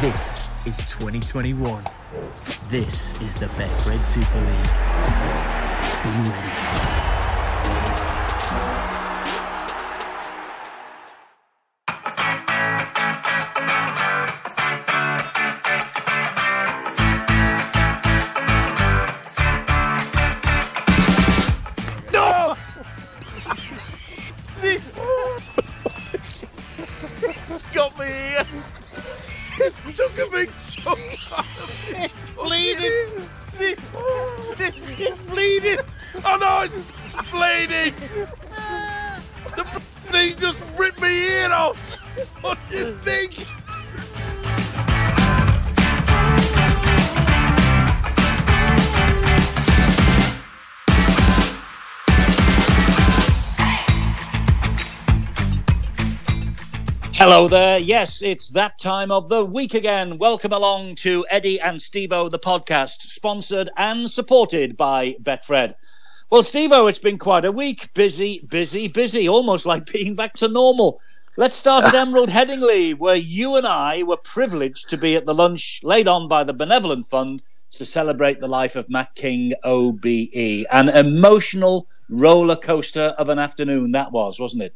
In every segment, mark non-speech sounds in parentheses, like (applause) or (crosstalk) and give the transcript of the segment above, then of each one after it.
This is 2021. This is the Betfred Super League. Be ready. Hello there. Yes, it's that time of the week again. Welcome along to Eddie and Stevo, the podcast, sponsored and supported by Betfred. Well, Stevo, it's been quite a week. Busy, busy, busy, almost like (laughs) being back to normal. Let's start at (laughs) Emerald Headingley, where you and I were privileged to be at the lunch laid on by the Benevolent Fund to celebrate the life of Matt King, OBE. An emotional roller coaster of an afternoon that was, wasn't it?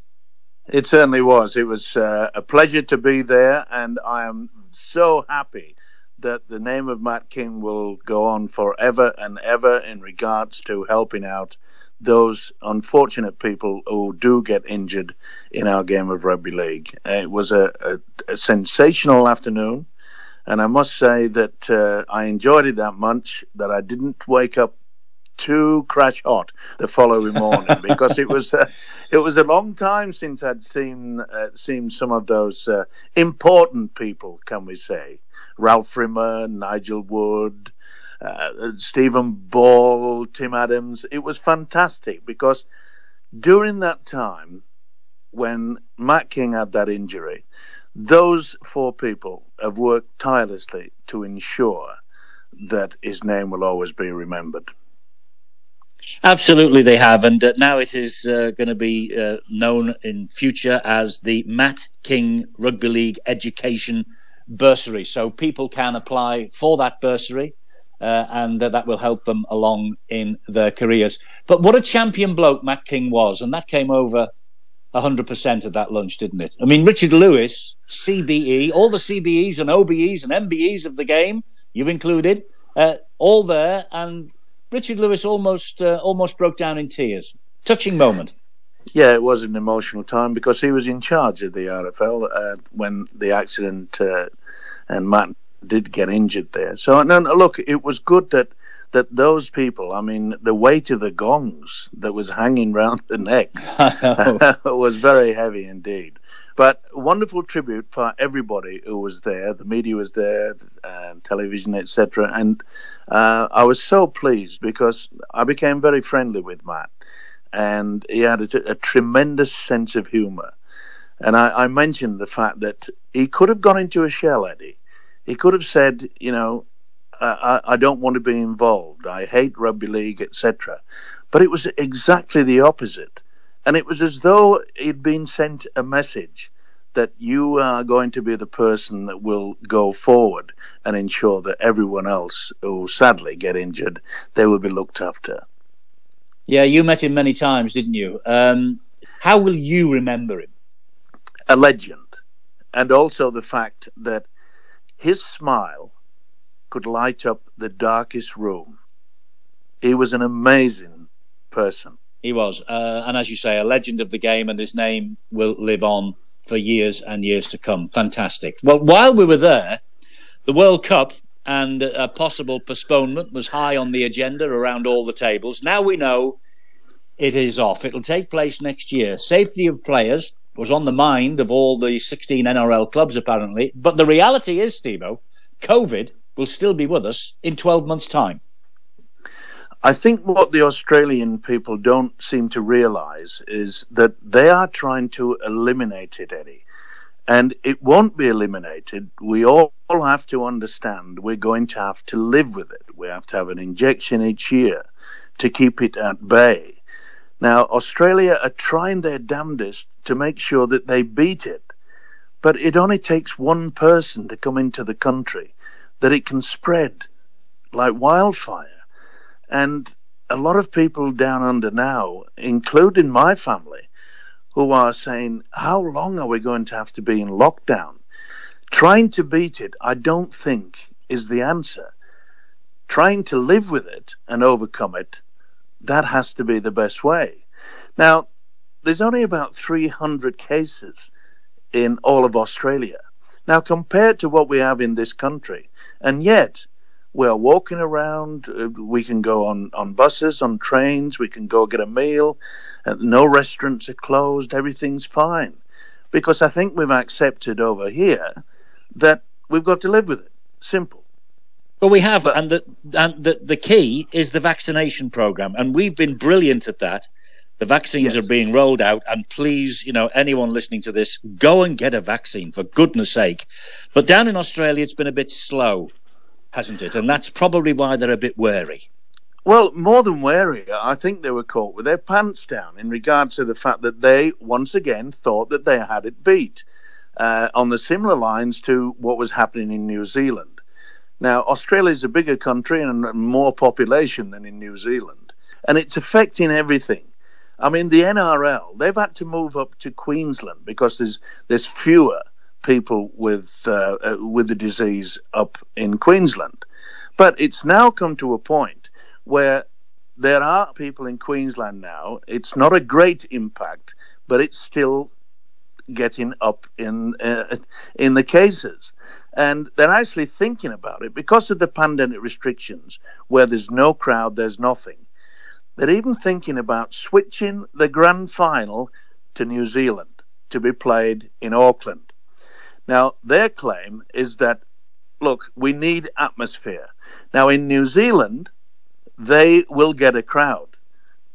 It certainly was. It was uh, a pleasure to be there, and I am so happy that the name of Matt King will go on forever and ever in regards to helping out those unfortunate people who do get injured in our game of rugby league. It was a, a, a sensational afternoon, and I must say that uh, I enjoyed it that much that I didn't wake up too crash hot the following morning (laughs) because it was uh, it was a long time since I'd seen uh, seen some of those uh, important people, can we say, Ralph Rimmer, Nigel Wood, uh, Stephen Ball, Tim Adams. It was fantastic because during that time when Matt King had that injury, those four people have worked tirelessly to ensure that his name will always be remembered. Absolutely, they have, and uh, now it is uh, going to be uh, known in future as the Matt King Rugby League Education Bursary. So people can apply for that bursary, uh, and that will help them along in their careers. But what a champion bloke Matt King was, and that came over 100% at that lunch, didn't it? I mean, Richard Lewis, CBE, all the CBEs and OBEs and MBEs of the game, you included, uh, all there, and Richard Lewis almost uh, almost broke down in tears. Touching moment. Yeah, it was an emotional time because he was in charge of the RFL uh, when the accident uh, and Matt did get injured there. So no, no, look, it was good that that those people. I mean, the weight of the gongs that was hanging round the necks (laughs) (laughs) was very heavy indeed. But wonderful tribute for everybody who was there. The media was there, uh, television, etc. And uh, I was so pleased because I became very friendly with Matt, and he had a, a tremendous sense of humour. And I, I, mentioned the fact that he could have gone into a shell, Eddie. He could have said, you know, I, I don't want to be involved. I hate rugby league, etc. But it was exactly the opposite. And it was as though he'd been sent a message that you are going to be the person that will go forward and ensure that everyone else who sadly get injured, they will be looked after. Yeah, you met him many times, didn't you? Um, how will you remember him? A legend. And also the fact that his smile could light up the darkest room. He was an amazing person. He was, uh, and as you say, a legend of the game, and his name will live on for years and years to come. Fantastic. Well, while we were there, the World Cup and a possible postponement was high on the agenda around all the tables. Now we know it is off. It'll take place next year. Safety of players was on the mind of all the 16 NRL clubs, apparently. But the reality is, Stevo, COVID will still be with us in 12 months' time. I think what the Australian people don't seem to realize is that they are trying to eliminate it, Eddie. And it won't be eliminated. We all have to understand we're going to have to live with it. We have to have an injection each year to keep it at bay. Now, Australia are trying their damnedest to make sure that they beat it. but it only takes one person to come into the country that it can spread like wildfire. And a lot of people down under now, including my family, who are saying, How long are we going to have to be in lockdown? Trying to beat it, I don't think, is the answer. Trying to live with it and overcome it, that has to be the best way. Now, there's only about 300 cases in all of Australia. Now, compared to what we have in this country, and yet we're walking around, uh, we can go on, on buses, on trains, we can go get a meal, no restaurants are closed, everything's fine. Because I think we've accepted over here that we've got to live with it. Simple. Well, we have, but, and the and the, the key is the vaccination program, and we've been brilliant at that. The vaccines yes. are being rolled out, and please, you know, anyone listening to this, go and get a vaccine for goodness sake. But down in Australia, it's been a bit slow, hasn't it? And that's probably why they're a bit wary. Well, more than wary, I think they were caught with their pants down in regards to the fact that they once again thought that they had it beat, uh, on the similar lines to what was happening in New Zealand. Now, Australia is a bigger country and more population than in New Zealand, and it's affecting everything. I mean, the NRL they've had to move up to Queensland because there's there's fewer people with uh, uh, with the disease up in Queensland, but it's now come to a point where there are people in Queensland now. It's not a great impact, but it's still getting up in uh, in the cases, and they're actually thinking about it because of the pandemic restrictions, where there's no crowd, there's nothing. They're even thinking about switching the grand final to New Zealand to be played in Auckland. Now, their claim is that, look, we need atmosphere. Now, in New Zealand, they will get a crowd.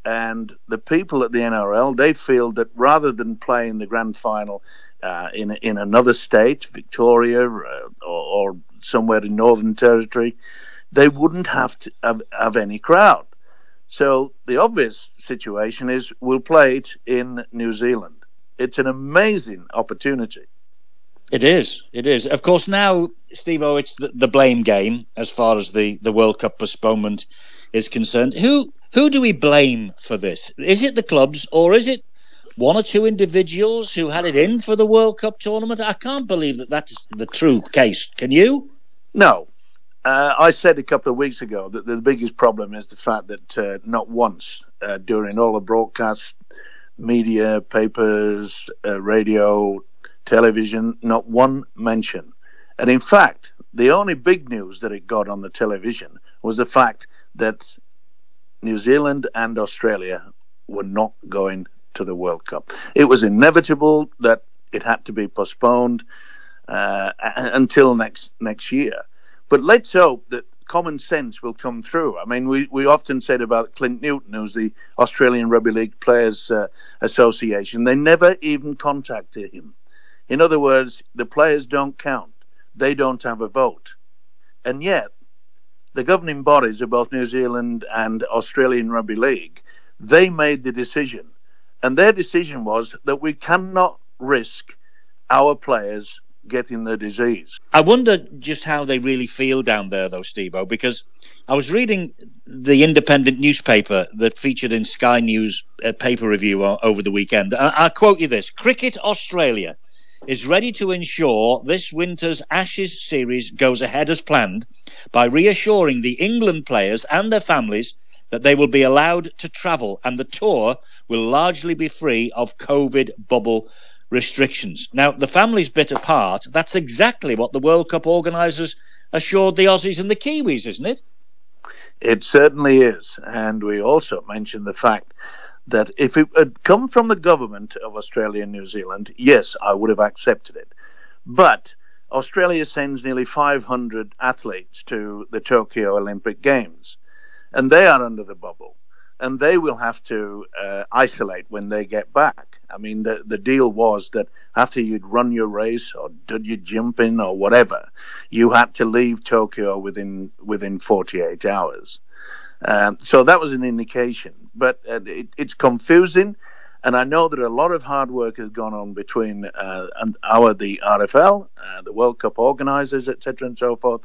And the people at the NRL, they feel that rather than playing the grand final uh, in in another state, Victoria uh, or, or, somewhere in Northern Territory, they wouldn't have to have, have any crowd. So the obvious situation is we'll play it in New Zealand. It's an amazing opportunity. It is. It is. Of course, now, Steve it's the, the blame game as far as the, the World Cup postponement is concerned. Who who do we blame for this? Is it the clubs or is it one or two individuals who had it in for the World Cup tournament? I can't believe that that's the true case. Can you? No. Uh, I said a couple of weeks ago that the biggest problem is the fact that uh, not once uh, during all the broadcast media, papers, uh, radio, television, not one mention. And in fact, the only big news that it got on the television was the fact that New Zealand and Australia were not going to the World Cup. It was inevitable that it had to be postponed uh, until next next year. But let's hope that common sense will come through. I mean, we, we often said about Clint Newton, who's the Australian Rugby League Players uh, Association, they never even contacted him. In other words, the players don't count. They don't have a vote. And yet, the governing bodies of both New Zealand and Australian Rugby League, they made the decision. And their decision was that we cannot risk our players getting the disease. I wonder just how they really feel down there, though, Steve because I was reading the independent newspaper that featured in Sky News a paper review uh, over the weekend. I'll quote you this Cricket Australia is ready to ensure this winter's Ashes series goes ahead as planned by reassuring the England players and their families that they will be allowed to travel and the tour will largely be free of COVID bubble restrictions. Now, the families bit apart, that's exactly what the World Cup organisers assured the Aussies and the Kiwis, isn't it? It certainly is. And we also mentioned the fact that if it had come from the government of Australia and New Zealand, yes, I would have accepted it. But Australia sends nearly 500 athletes to the Tokyo Olympic Games, and they are under the bubble and they will have to uh, isolate when they get back. I mean, the the deal was that after you'd run your race or did your jumping or whatever, you had to leave Tokyo within within 48 hours. Um, so that was an indication, but uh, it, it's confusing. And I know that a lot of hard work has gone on between uh, our the RFL, uh, the World Cup organisers, etc., and so forth.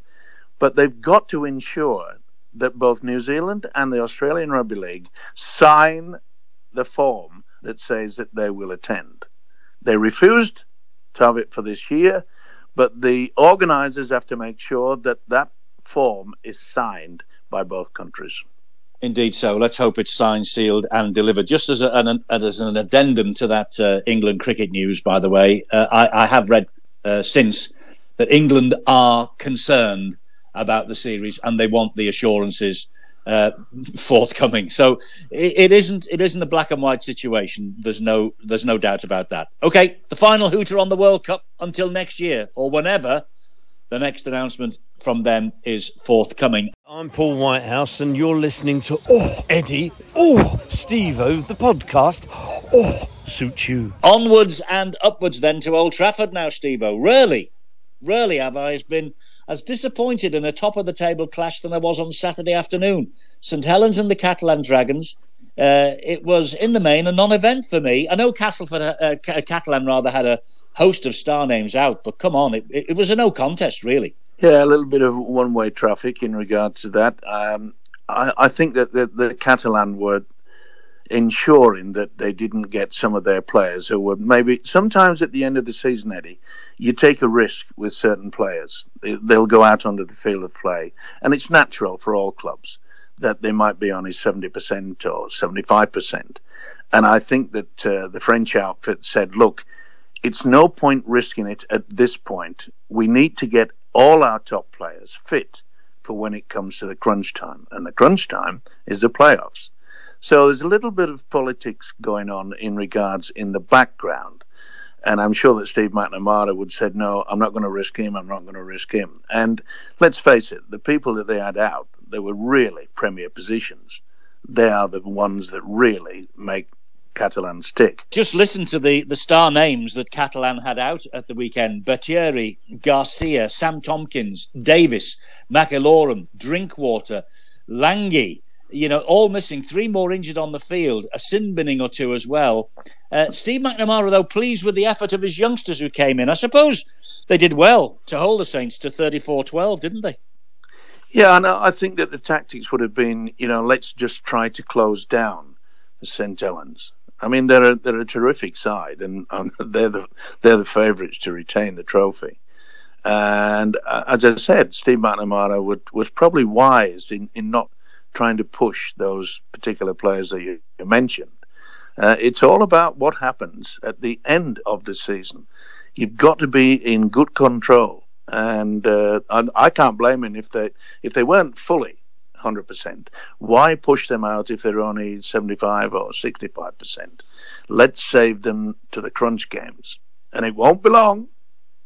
But they've got to ensure that both New Zealand and the Australian Rugby League sign the form that says that they will attend. They refused to have it for this year, but the organisers have to make sure that that form is signed by both countries. Indeed, so let's hope it's signed, sealed, and delivered. Just as, a, an, as an addendum to that uh, England cricket news, by the way, uh, I, I, have read uh, since that England are concerned about the series and they want the assurances uh, forthcoming. So it, it isn't it isn't a black and white situation. There's no there's no doubt about that. Okay, the final hooter on the World Cup until next year or whenever the next announcement from them is forthcoming. I'm Paul Whitehouse, and you're listening to Oh Eddie, Oh Steve the podcast. Oh, suit you. Onwards and upwards then to Old Trafford now, Steve. Rarely, rarely have I been as disappointed in a top of the table clash than I was on Saturday afternoon. St Helens and the Catalan Dragons. Uh, it was in the main a non-event for me. I know Castleford, uh, Catalan rather had a host of star names out. But come on, it, it was a no contest, really. Yeah, a little bit of one way traffic in regards to that. Um, I, I, think that the, the Catalan were ensuring that they didn't get some of their players who were maybe sometimes at the end of the season, Eddie, you take a risk with certain players. They'll go out onto the field of play, and it's natural for all clubs that they might be only 70% or 75%. And I think that uh, the French outfit said, look, it's no point risking it at this point. We need to get all our top players fit for when it comes to the crunch time. And the crunch time is the playoffs. So there's a little bit of politics going on in regards in the background. And I'm sure that Steve McNamara would said, no, I'm not going to risk him. I'm not going to risk him. And let's face it, the people that they had out, they were really premier positions. They are the ones that really make Catalan stick. Just listen to the, the star names that Catalan had out at the weekend. Bertieri, Garcia, Sam Tomkins, Davis, McIlorum, Drinkwater, Langi, you know, all missing, three more injured on the field, a sin binning or two as well. Uh, Steve McNamara, though, pleased with the effort of his youngsters who came in. I suppose they did well to hold the Saints to 34 12, didn't they? Yeah, and I think that the tactics would have been, you know, let's just try to close down the St. Helens. I mean, they're a, they're a terrific side, and um, (laughs) they're the they're the favourites to retain the trophy. And uh, as I said, Steve McNamara would, was probably wise in, in not trying to push those particular players that you, you mentioned. Uh, it's all about what happens at the end of the season. You've got to be in good control, and uh, I, I can't blame him if they if they weren't fully 100%. Why push them out if they're only 75 or 65%? Let's save them to the crunch games. And it won't be long.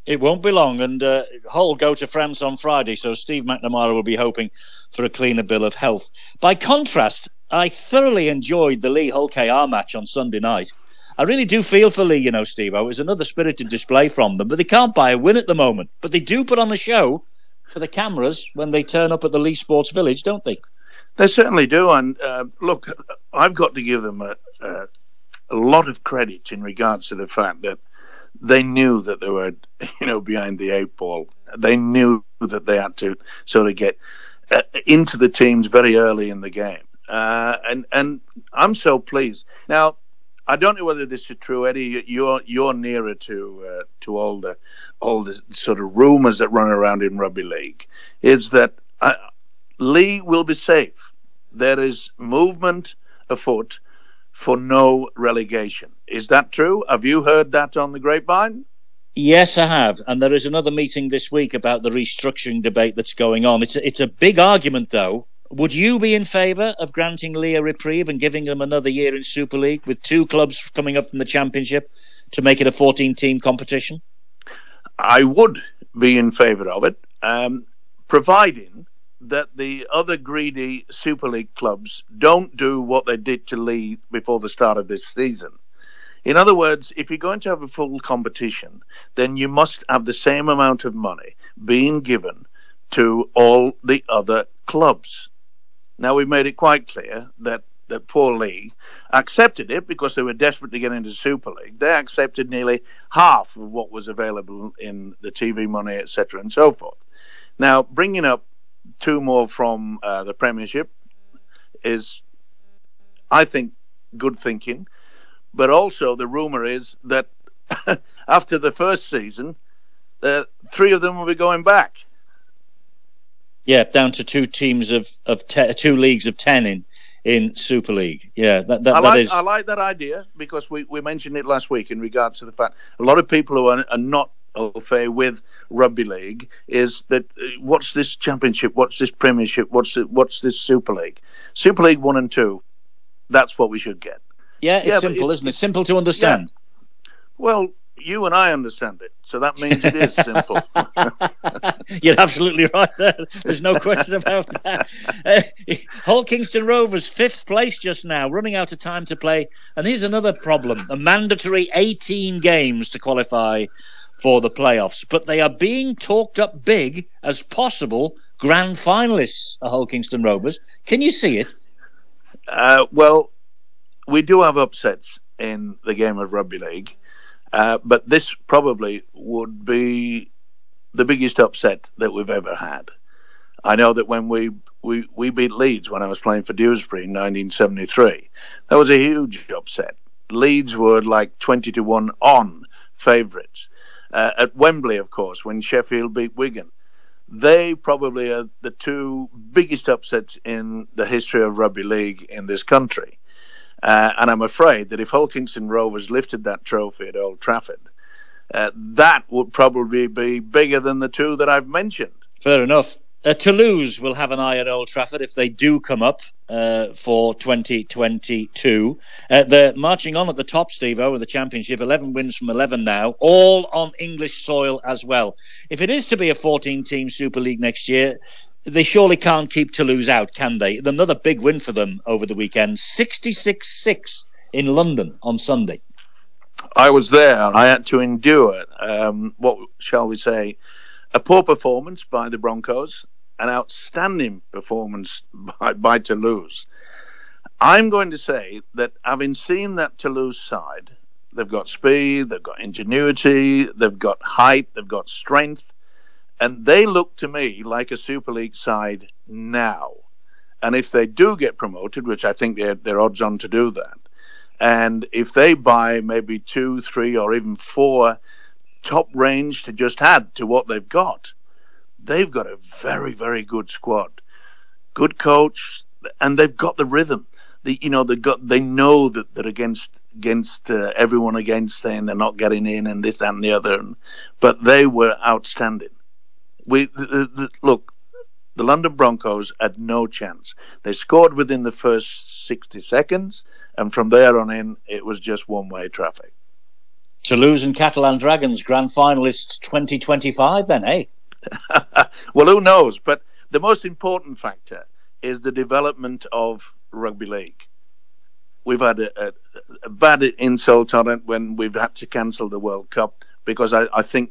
It won't be long, and uh, Hull go to France on Friday, so Steve McNamara will be hoping for a cleaner bill of health. By contrast, I thoroughly enjoyed the Leigh Hull KR match on Sunday night. I really do feel for Leigh, you know, Steve. It was another spirited display from them, but they can't buy a win at the moment. But they do put on a show, for the cameras when they turn up at the Leigh Sports Village, don't they? They certainly do. And uh, look, I've got to give them a, a, a, lot of credit in regards to the fact that they knew that they were, (laughs) you know, behind the eight ball. They knew that they had to sort of get uh, into the teams very early in the game. Uh, and and I'm so pleased. Now, I don't know whether this is true, Eddie. You're you're nearer to uh, to all the all the sort of rumours that run around in rugby league. Is that uh, Leigh will be safe. There is movement afoot for no relegation. Is that true? Have you heard that on the grapevine? Yes, I have. And there is another meeting this week about the restructuring debate that's going on. It's a, it's a big argument, though, would you be in favour of granting Leigh a reprieve and giving them another year in Super League with two clubs coming up from the Championship to make it a 14 team competition? I would be in favour of it, um, providing that the other greedy Super League clubs don't do what they did to Leigh before the start of this season. In other words, if you're going to have a full competition, then you must have the same amount of money being given to all the other clubs. Now, we've made it quite clear that that poor league accepted it because they were desperate to get into Super League. They accepted nearly half of what was available in the TV money, etc., and so forth. Now, bringing up two more from uh, the Premiership is, I think, good thinking. But also, the rumour is that (laughs) after the first season, uh, three of them will be going back. Yeah, down to two teams of, of te- two leagues of ten in in Super League. Yeah, that, that, I, like, that is... I like that idea because we, we mentioned it last week in regards to the fact a lot of people who are, are not au fait with rugby league is that uh, what's this championship? What's this premiership? What's it, what's this Super League? Super League one and two. That's what we should get. Yeah, it's yeah, simple, it's, isn't it? Simple to understand. Yeah. Well, you and I understand it, so that means it is simple. (laughs) (laughs) You're absolutely right there. There's no question about that. Uh, Hull Kingston Rovers, fifth place just now, running out of time to play. And here's another problem a mandatory 18 games to qualify for the playoffs. But they are being talked up big as possible grand finalists, Hull Kingston Rovers. Can you see it? Uh, well, we do have upsets in the game of rugby league. Uh, but this probably would be the biggest upset that we've ever had. I know that when we, we, we beat Leeds when I was playing for Dewsbury in 1973, that was a huge upset. Leeds were like 20 to 1 on favourites. Uh, at Wembley, of course, when Sheffield beat Wigan. They probably are the two biggest upsets in the history of rugby league in this country. Uh, and I'm afraid that if Hull Kingston Rovers lifted that trophy at Old Trafford, uh, that would probably be bigger than the two that I've mentioned. Fair enough. Uh, Toulouse will have an eye at Old Trafford if they do come up uh, for 2022. Uh, they're marching on at the top, Steve, over the championship. 11 wins from 11 now, all on English soil as well. If it is to be a 14 team Super League next year, they surely can't keep Toulouse out, can they? Another big win for them over the weekend 66 6 in London on Sunday. I was there. I had to endure, um, what shall we say, a poor performance by the Broncos, an outstanding performance (laughs) by, by Toulouse. I'm going to say that having seen that Toulouse side, they've got speed, they've got ingenuity, they've got height, they've got strength and they look to me like a Super League side now. And if they do get promoted, which I think they're, they're odds on to do that, and if they buy maybe two, three, or even four top range to just add to what they've got, they've got a very, very good squad. Good coach, and they've got the rhythm. The, you know, they got they know that that against against uh, everyone against saying they're not getting in and this and the other, but they were outstanding we the, the, look. The London Broncos had no chance. They scored within the first 60 seconds, and from there on in, it was just one-way traffic. Toulouse and Catalan Dragons, grand finalists 2025, then, eh? (laughs) well, who knows? But the most important factor is the development of rugby league. We've had a, a, a bad insult on it when we've had to cancel the World Cup because I, I think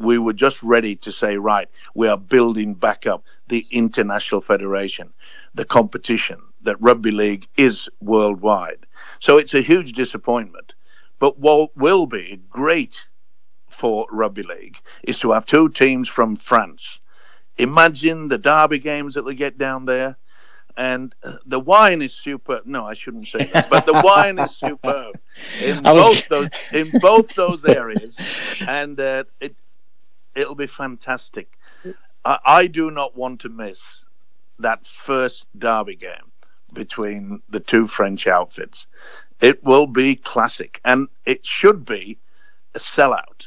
we were just ready to say, right, we are building back up the international federation, the competition that rugby league is worldwide. So it's a huge disappointment. But what will be great for rugby league is to have two teams from France. Imagine the derby games that we get down there. And the wine is superb. No, I shouldn't say that, but the wine is superb (laughs) in both those in both those (laughs) areas, and uh, it, it'll be fantastic. Mm. I, I do not want to miss that first derby game between the two French outfits. It will be classic, and it should be a sellout.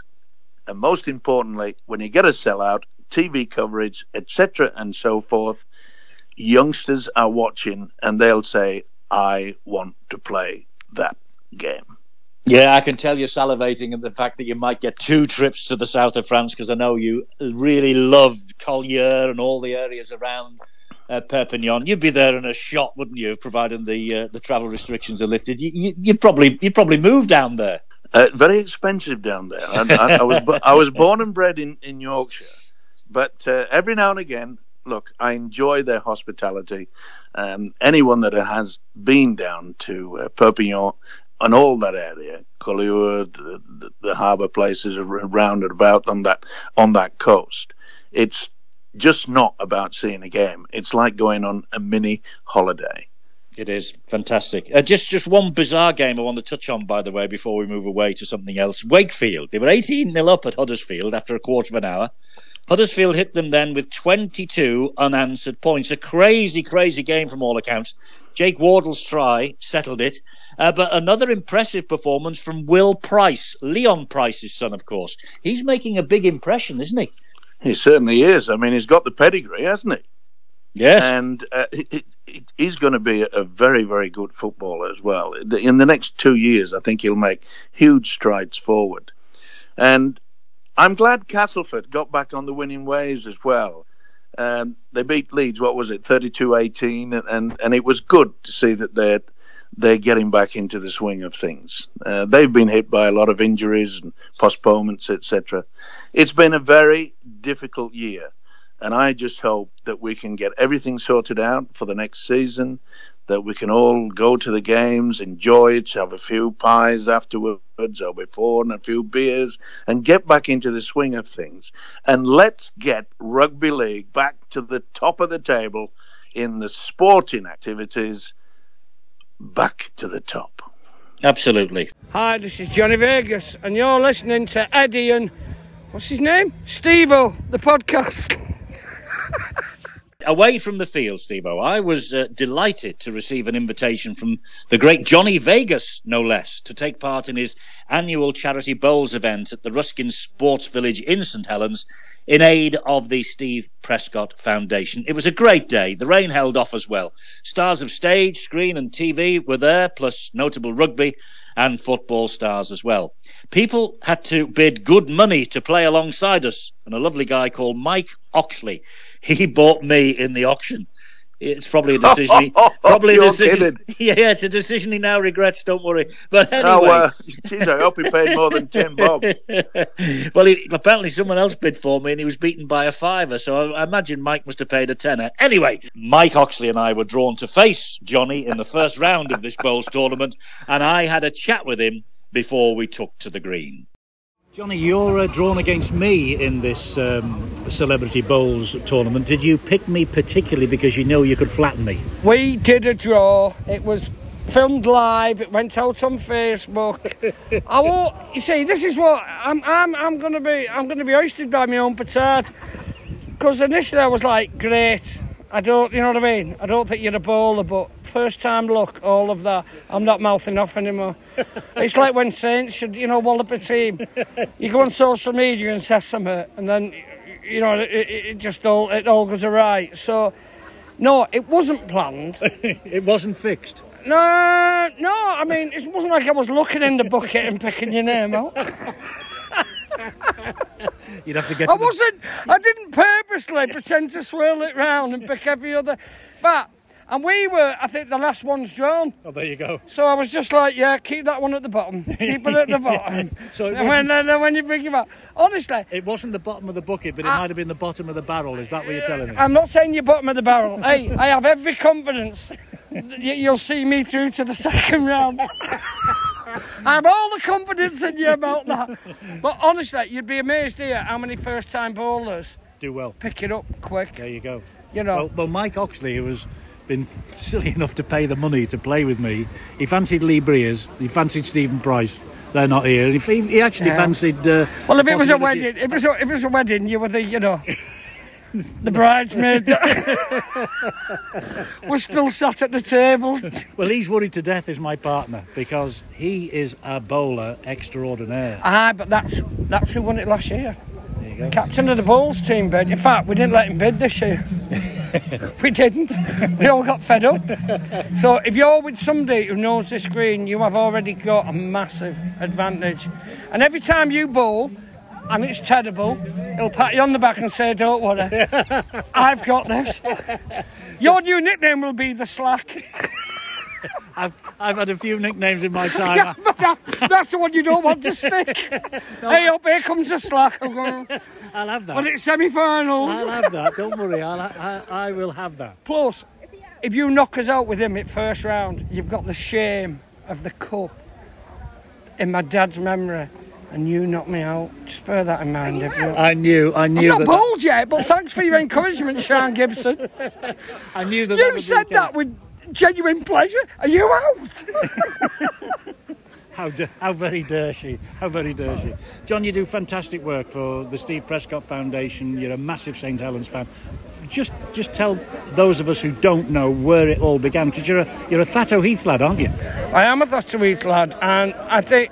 And most importantly, when you get a sellout, TV coverage, etc., and so forth, youngsters are watching and they'll say, I want to play that game. Yeah, I can tell you're salivating at the fact that you might get two trips to the south of France because I know you really love Collioure and all the areas around uh, Perpignan. You'd be there in a shot, wouldn't you, providing the uh, the travel restrictions are lifted? You, you, you probably you probably move down there. Uh, very expensive down there. I, I, I was I was born and bred in, in Yorkshire, but uh, every now and again look, I enjoy their hospitality. Um, anyone that has been down to uh, Perpignan and all that area, Collioure, the, the, harbour places around and about on that on that coast, it's just not about seeing a game. It's like going on a mini holiday. It is fantastic. Uh, just just one bizarre game I want to touch on, by the way, before we move away to something else. Wakefield. They were 18 0 up at Huddersfield after a quarter of an hour. Huddersfield hit them then with 22 unanswered points. A crazy, crazy game from all accounts. Jake Wardle's try settled it. Uh, but another impressive performance from Will Pryce, Leon Pryce's son, of course. He's making a big impression, isn't he? He certainly is. I mean, he's got the pedigree, hasn't he? Yes. And uh, he, he, he's going to be a very, very good footballer as well. In the next two years, I think he'll make huge strides forward. And I'm glad Castleford got back on the winning ways as well. Um, they beat Leeds, what was it, 32-18, and, and it was good to see that they're, they're getting back into the swing of things. Uh, they've been hit by a lot of injuries and postponements, etc. It's been a very difficult year and I just hope that we can get everything sorted out for the next season, that we can all go to the games, enjoy it, have a few pies afterwards or before and a few beers, and get back into the swing of things. And let's get rugby league back to the top of the table in the sporting activities, back to the top. Absolutely. Hi, this is Johnny Vegas, and you're listening to Eddie and what's his name? Stevo, the podcast. (laughs) Away from the field, Steve I was uh, delighted to receive an invitation from the great Johnny Vegas, no less, to take part in his annual charity bowls event at the Ruskin Sports Village in St Helens in aid of the Steve Prescott Foundation. It was a great day. The rain held off as well. Stars of stage, screen, and TV were there, plus notable rugby and football stars as well. People had to bid good money to play alongside us, and a lovely guy called Mike Oxley he bought me in the auction. It's probably a decision. He, (laughs) probably a decision. (laughs) Yeah, yeah, it's a decision he now regrets. Don't worry. But anyway, oh, uh, geez, I hope he paid more than ten bob. (laughs) well, he, apparently someone else bid for me, and he was beaten by a fiver. So I, I imagine Mike must have paid a tenner. Anyway, Mike Oxley and I were drawn to face Johnny in the first round of this bowls tournament, and I had a chat with him before we took to the green. Johnny, you're uh, drawn against me in this um, Celebrity Bowls tournament. Did you pick me particularly because you know you could flatten me? We did a draw. It was filmed live. It went out on Facebook. I will You see, this is what I'm. I'm. I'm going to be. I'm going to be hoisted by my own petard. Because initially I was like, great. I don't, you know what I mean? I don't think you're a bowler, but first time look, all of that, I'm not mouthing off anymore. (laughs) it's like when Saints should, you know, wallop a team. You go on social media and say something, and then, you know, it, it just all, it all goes awry. So, no, it wasn't planned. (laughs) it wasn't fixed. No, no, I mean, it wasn't like I was looking in the bucket and picking your name out. (laughs) (laughs) You'd have to get. I wasn't. I didn't purposely pretend to swirl it round and pick every other fat. And we were, I think, the last ones drawn. Oh, there you go. So I was just like, yeah, keep that one at the bottom. (laughs) Keep it at the bottom. so and when, then when you bring him up, honestly, it wasn't the bottom of the bucket, but it I, might have been the bottom of the barrel. Is that what you're telling me? I'm not saying you're bottom of the barrel. hey, I have every confidence. You'll see me through to the (laughs) second round. I have all the confidence in you about that. But honestly, you'd be amazed here how many first time bowlers do well. Pick it up quick. There you go. You know. Well, well Mike Oxley, who has been silly enough to pay the money to play with me, he fancied Lee Briers, he fancied Stephen Price. They're not here. He, he actually yeah. fancied. Uh, well, if it was a wedding, if it was a, if it was a wedding, you were the, you know. (laughs) the bridesmaid (laughs) We're still sat at the table. Well, he's worried to death is my partner because he is a bowler extraordinaire. Ah, but that's that's who won it last year. Captain of the Bulls team bid. In fact, we didn't let him bid this year. (laughs) we didn't. We all got fed up. So if you're with somebody who knows this green, you have already got a massive advantage. And every time you bowl, and it's terrible, he'll pat you on the back and say, Don't worry, (laughs) I've got this. Your new nickname will be the Slack. (laughs) I've, I've had a few nicknames in my (laughs) time. Yeah, that, that's the one you don't want to stick. no. Hey, up here comes the slack. I'm going, I'll have that. But it's semi-finals. I'll have that. Don't worry. I'll, I, I will have that. Plus, if you knock us out with him at first round, you've got the shame of the cup in my dad's memory, and you knock me out. Just bear that in mind, If everyone. I knew. I I'm knew not that. bold yet, but thanks for your encouragement, Sean Gibson. (laughs) I knew that. that You would said that with genuine pleasure. Are you out? (laughs) How, d- how very dirty. How very dirty. John, you do fantastic work for the Steve Prescott Foundation. You're a massive St Helens fan. Just, just tell those of us who don't know where it all began, because you're a you're a Thatto Heath lad, aren't you? I am a Thatto Heath lad, and I think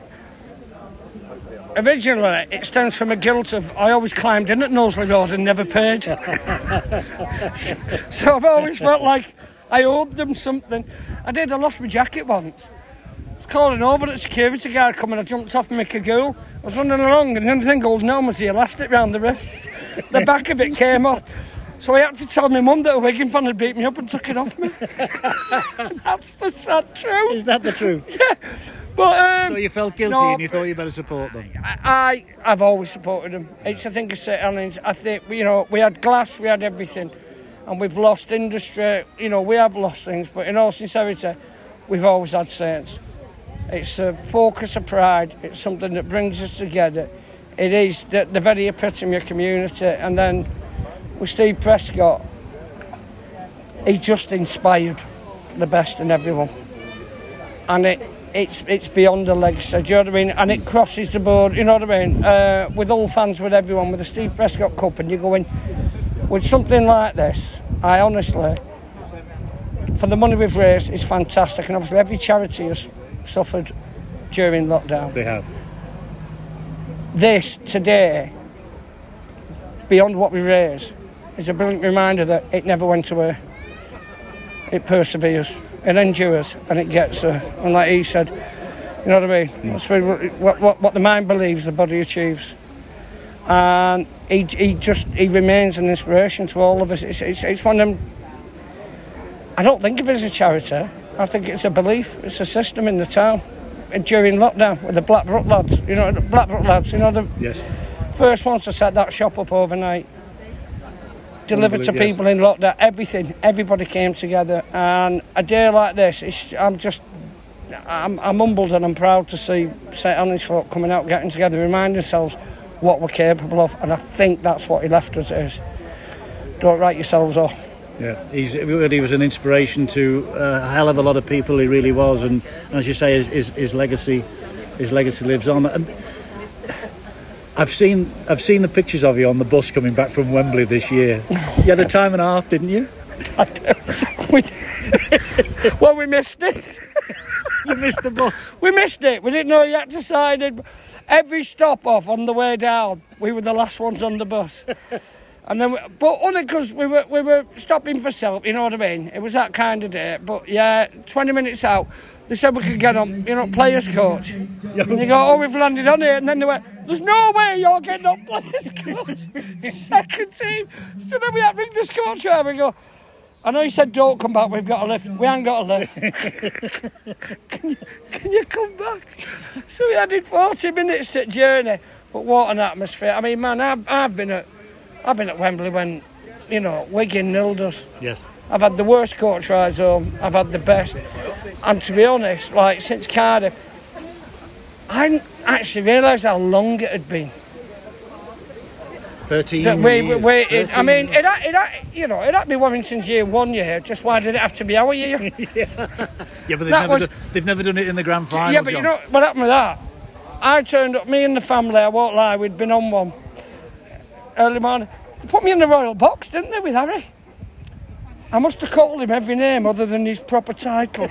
originally it uh, stems from a guilt of I always climbed in at Knowsley Road and never paid. (laughs) so I've always felt like I owed them something. I did, I lost my jacket once. I was calling over at security guard coming, I jumped off my cagoule. I was running along and the only thing holding on was the elastic round the wrist. the back of it came off. So I had to tell my mum that a Wigan fan had beat me up and took it off me. (laughs) That's the sad truth. Is that the truth? (laughs) yeah. But um, so you felt guilty no, and you thought you better support them. I I've always supported them. It's I think it's Helens. I think you know we had glass, we had everything, and we've lost industry. You know we have lost things, but in all sincerity, we've always had Saints. It's a focus of pride. It's something that brings us together. It is the, the very epitome of community. And then with Steve Prescott, he just inspired the best in everyone. And it, it's it's beyond the legs, do you know what I mean? And it crosses the board, you know what I mean? Uh, with all fans, with everyone, with the Steve Prescott Cup, and you're going, with something like this, I honestly, for the money we've raised, it's fantastic. And obviously, every charity has suffered during lockdown. They have. This today, beyond what we raise, is a brilliant reminder that it never went away. It perseveres, it endures, and it gets there. And like he said, you know what I mean? Hmm. That's what, what, what, the mind believes, the body achieves. And he, he just he remains an inspiration to all of us. It's, it's, it's one of them. I don't think of it as a charity. I think it's a belief. It's a system in the town. And During lockdown with the Blackbrook lads, you know, the Blackbrook lads, you know, the Yes. first ones to set that shop up overnight. Delivered to Unbelievable, yes. people in lockdown, everything, everybody came together. And a day like this, it's, I'm just, I'm, I'm humbled and I'm proud to see St Helens folk coming out, getting together, reminding themselves what we're capable of. And I think that's what he left us is. Don't write yourselves off. Yeah, he's, he was an inspiration to uh, a hell of a lot of people. He really was, and, and as you say, his, his, his legacy, his legacy lives on. And I've seen, I've seen the pictures of you on the bus coming back from Wembley this year. You had a (laughs) time and a half, didn't you? we, (laughs) well, we missed it. (laughs) You missed the bus. We missed it. We didn't know you had to sign it. Every stop off on the way down, we were the last ones on the bus. And then, we, but only because we were we were stopping for self, you know what I mean? It was that kind of day. But yeah, 20 minutes out, they said we could get on, you know, players coach. And you go, oh, we've landed on here. And then they went, there's no way you're getting on players coach. (laughs) Second team. So then we had to ring this coach over and go, I know you said don't come back, we've got a lift. We ain't got a lift. (laughs) can, you, can you come back? So we added 40 minutes to the journey. But what an atmosphere. I mean, man, I've, I've been at I've been at Wembley when, you know, Wigan nilled us. Yes. I've had the worst coach rides home. I've had the best. And to be honest, like since Cardiff, I didn't actually realised how long it had been. Thirteen. That we, we waited. I mean, it, had- it, you know, it had to be Warrington's year one year. Just why did it have to be our year? (laughs) yeah, but they've never, was- done, they've never done it in the grand final. yeah, but you know what happened with that? I turned up, me and the family, I won't lie, we'd been on one early morning. They put me in the royal box, didn't they, with Harry? I must have called him every name other than his proper title.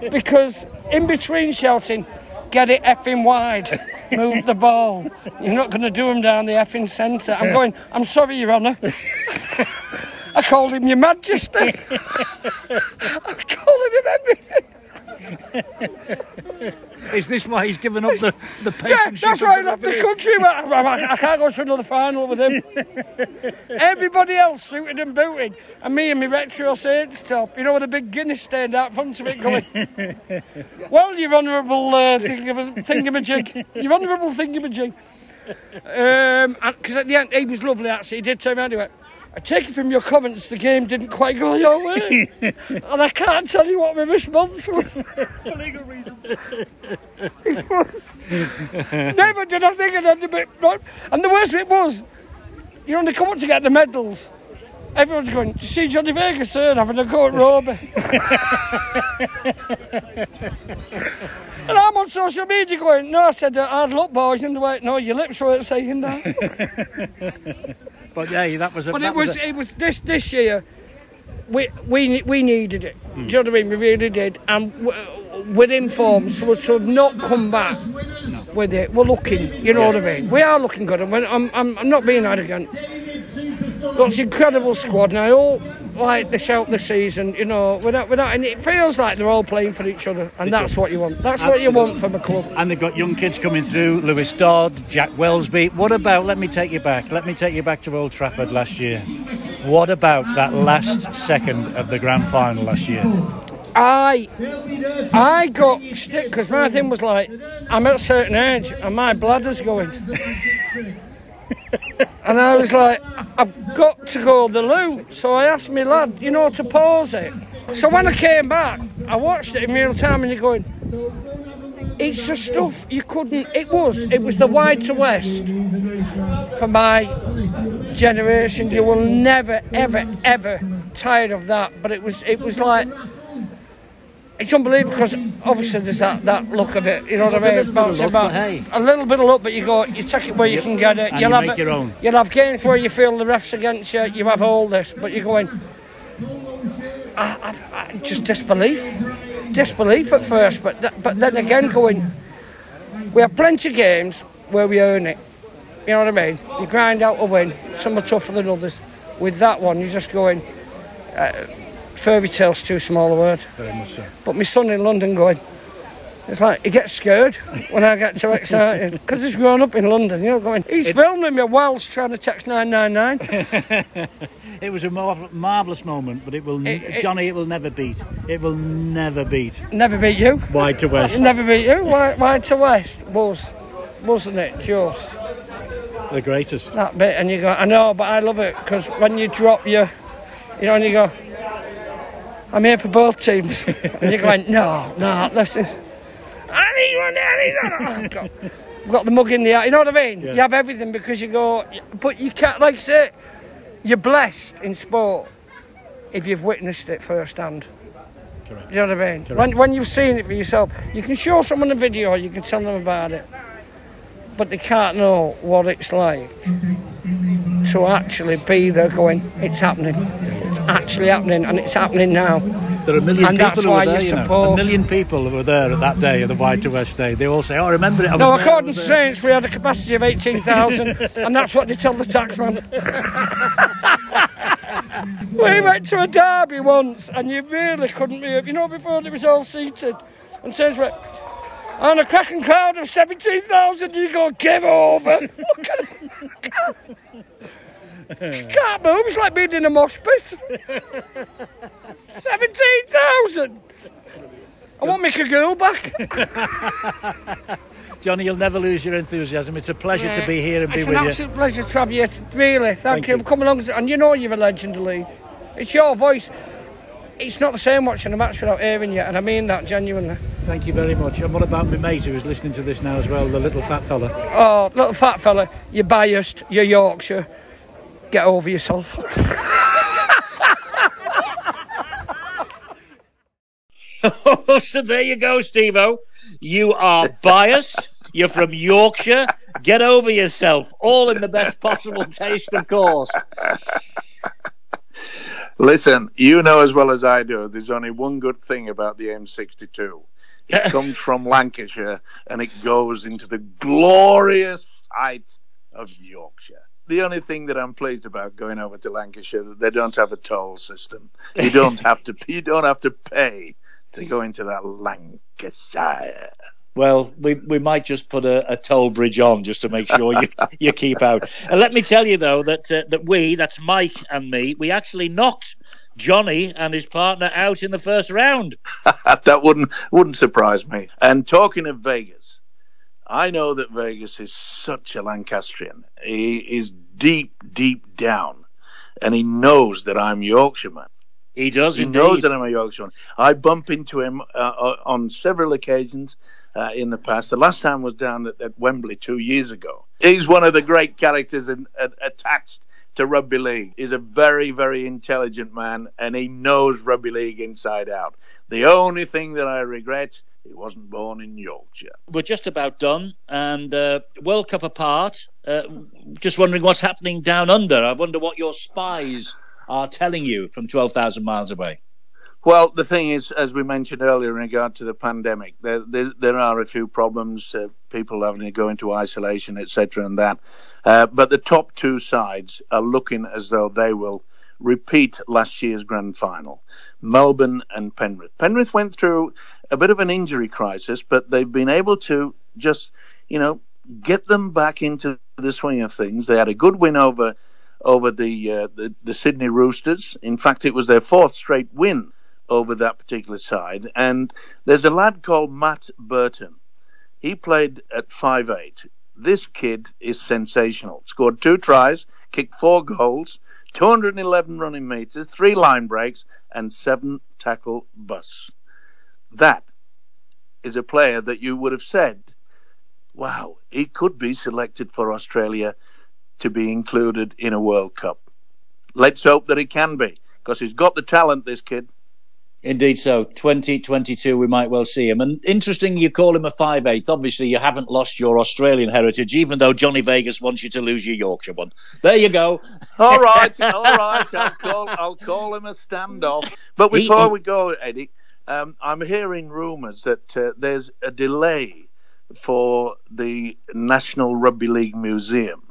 (laughs) because in between shouting, get it effing wide, move the ball, you're not going to do him down the effing centre. I'm going, I'm sorry, Your Honour. (laughs) I called him Your Majesty. (laughs) I'm calling him everything. Is this why he's given up the the Yeah, that's why I left the country. I, I, can't go to another final with him. Everybody else suited and booted, and me and my retro Saints top, you know, with a big Guinness stand out front of it going, (laughs) Well, your honourable uh, thingam- thingamajig, your honourable thingamajig. Because at the end, he was lovely, actually. He did tell me anyway. I take it from your comments, the game didn't quite go your way. (laughs) and I can't tell you what my response was. For legal reasons. (laughs) Never did I think it had a bit. And the worst bit was, you know, when they come up to get the medals, everyone's going, you see Johnny Vegas there having a go at Roby? (laughs) and I'm on social media going, No, I said, hard luck, boys. And they went, No, your lips weren't saying that. But yeah, that was. A, But it was, a- it was this this year. We we we needed it. Do you know what I mean? We really did. And we're in form, so to have not come back with it, we're looking. You know what I mean? We are looking good. And I'm, I'm I'm not being arrogant. Got this incredible squad, and I hope like this out the season. You know, without without, and it feels like they're all playing for each other, and that's what you want. That's what you want from a club. and they've got young kids coming through. Lewis Dodd, Jack Welsby. What about? Let me take you back. Let me take you back to Old Trafford last year. What about that last second of the grand final last year? I I got stick because my thing was like I'm at a certain age and my bladder's going. (laughs) and I was like, I've got to go the loo. So I asked my lad, you know, to pause it. So when I came back, I watched it in real time and you're going, it's the stuff you couldn't, it was, it was the wide to west for my generation. You will never, ever, ever tire of that. But it was, it was like, it's unbelievable because obviously there's that, that look of it, you know what I There's a mean? little bit of luck, but hey. A little bit of luck, but you go, you take it where you can get it. And You'll you have it- your own. You'll have games where you feel the refs against you. You have all this, but you're going. I, I, I, just disbelief, disbelief at first, but th- but then again going. We have plenty of games where we earn it. You know what I mean? You grind out a win. Some are tougher than others. With that one, you're just going. Uh, fairy tale's too small a word. Very much so. But my son in London going, it's like he gets scared when I get too excited because he's grown up in London. You know, going, he's filming me whilst trying to text 999. (laughs) It was a marvel- marvellous moment, but it will, It- it- Johnny, it will never beat. It will never beat. Never beat you. Wide to west, (laughs) Never beat you. Wide, wide to west was, wasn't it? Just the greatest. that bit, and you go, I know, but I love it because when you drop your, you know, and you go, I'm here for both teams, and you're going, no, no, listen, I need one, I need one. God. I've got the mug in the eye. You know what I mean? Yeah. You have everything because you go, but you can't, like I say, you're blessed in sport if you've witnessed it firsthand. Correct. Do you know what I mean? When, when you've seen it for yourself, you can show someone a video, you can tell them about it, but they can't know what it's like to actually be there going, it's happening. It's actually happening, and it's happening now. There are a million And people who were there, you know. A million people who were there at that day, at the Wide to West Day. They all say, oh, I remember it. I was No, according to there." Saints, we had a capacity of 18,000, (laughs) and that's what they tell the taxman. (laughs) we went to a derby once, and you really couldn't be, you know, before it was all seated. And Saints went, on a cracking crowd of 17,000, you go, give over. Look at it. Can't move, it's like being in a mosh pit. 17,000. I want my girl back. (laughs) Johnny, you'll never lose your enthusiasm. It's a pleasure to be here and be with you. it's an absolute pleasure to have you. Really, thank, Thank you you. coming along. And you know you're a legend, Lee. It's your voice. It's not the same watching a match without hearing you, and I mean that genuinely. Thank you very much. And what about my mate who is listening to this now as well, the little fat fella? Oh, little fat fella, you're biased. You're Yorkshire. Get over yourself. so (laughs) there you go, Stevo. You are biased. You're from Yorkshire. Get over yourself. All in the best possible taste, of course. Listen, you know as well as I do, there's only one good thing about the M62. It (laughs) comes from Lancashire and it goes into the glorious height of Yorkshire. The only thing that I'm pleased about going over to Lancashire that they don't have a toll system. You don't (laughs) have to you don't have to pay to go into that Lancashire. Well, we, we might just put a, a toll bridge on just to make sure you, (laughs) you keep out. And let me tell you though that uh, that we, that's Mike and me, we actually knocked Johnny and his partner out in the first round. (laughs) that wouldn't wouldn't surprise me. And talking of Vegas, I know that Vegas is such a Lancastrian. He is deep, deep down, and he knows that I'm Yorkshireman. He does. He indeed. knows that I'm a Yorkshireman. I bump into him uh, uh, on several occasions uh, in the past. The last time was down at, at, Wembley two years ago. He's one of the great characters in, attached to rugby league. He's a very, very intelligent man, and he knows rugby league inside out. The only thing that I regret he wasn't born in Yorkshire. We're just about done, and uh, World Cup apart. Uh, just wondering what's happening down under. I wonder what your spies are telling you from 12,000 miles away. Well, the thing is, as we mentioned earlier in regard to the pandemic, there there, there are a few problems. Uh, people having to go into isolation, etc., and that. Uh, but the top two sides are looking as though they will repeat last year's grand final. Melbourne and Penrith. Penrith went through a bit of an injury crisis, but they've been able to just, you know, get them back into the swing of things. They had a good win over over the, uh, the the Sydney Roosters. In fact, it was their fourth straight win over that particular side. And there's a lad called Matt Burton. He played at five eight. This kid is sensational. Scored two tries, kicked four goals, 211 running meters, three line breaks, and seven tackle busts. That is a player that you would have said, wow, he could be selected for Australia to be included in a World Cup. Let's hope that he can be, because he's got the talent, this kid. Indeed, so 2022, we might well see him. And interesting, you call him a five eighth. Obviously, you haven't lost your Australian heritage, even though Johnny Vegas wants you to lose your Yorkshire one. There you go. (laughs) all right, all right. I'll call, I'll call him a standoff. But before he, we go, Eddie, um, I'm hearing rumours that uh, there's a delay for the National Rugby League Museum.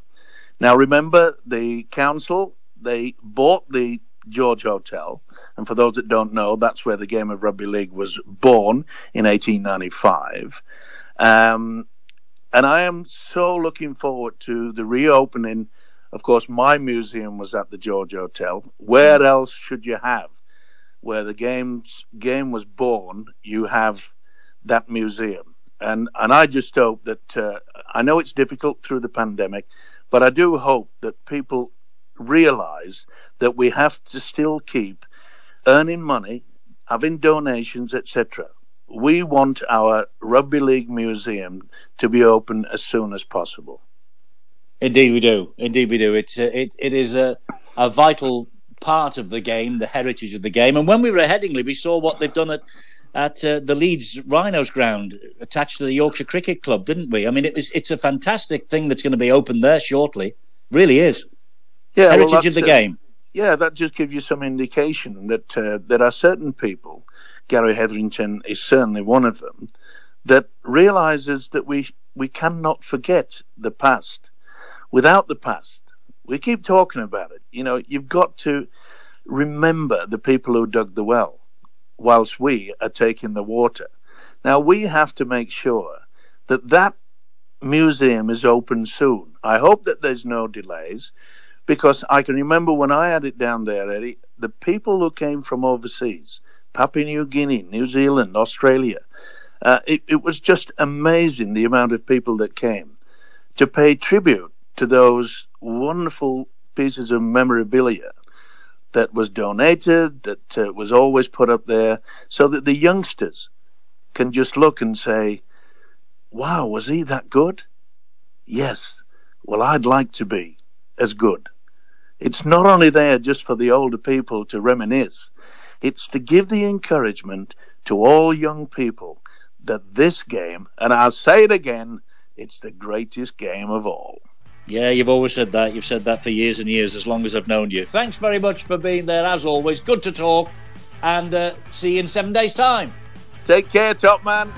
Now, remember, the council they bought the George Hotel. And for those that don't know, that's where the game of rugby league was born in 1895. Um, and I am so looking forward to the reopening. Of course, my museum was at the George Hotel. Where else should you have? Where the game's, game was born, you have that museum. And, and I just hope that, uh, I know it's difficult through the pandemic, but I do hope that people realize that we have to still keep earning money, having donations, etc. We want our Rugby League Museum to be open as soon as possible. Indeed, we do. Indeed, we do. It's uh, it, it is a, a vital part of the game, the heritage of the game. And when we were at Headingley, we saw what they've done at at uh, the Leeds Rhinos ground attached to the Yorkshire Cricket Club, didn't we? I mean, it was it's a fantastic thing that's going to be open there shortly. Really is. Yeah, heritage well, of the game. Yeah, that just gives you some indication that uh, there are certain people. Gary Hetherington is certainly one of them that realizes that we we cannot forget the past. Without the past, we keep talking about it. You know, you've got to remember the people who dug the well, whilst we are taking the water. Now we have to make sure that that museum is open soon. I hope that there's no delays because I can remember when I had it down there, Eddie, the people who came from overseas, Papua New Guinea, New Zealand, Australia, uh, it, it was just amazing the amount of people that came to pay tribute to those wonderful pieces of memorabilia that was donated, that uh, was always put up there, so that the youngsters can just look and say, wow, was he that good? Yes. Well, I'd like to be as good. It's not only there just for the older people to reminisce, it's to give the encouragement to all young people that this game, and I'll say it again, it's the greatest game of all. Yeah, you've always said that. You've said that for years and years, as long as I've known you. Thanks very much for being there, as always. Good to talk, and uh, see you in seven days' time. Take care, top man.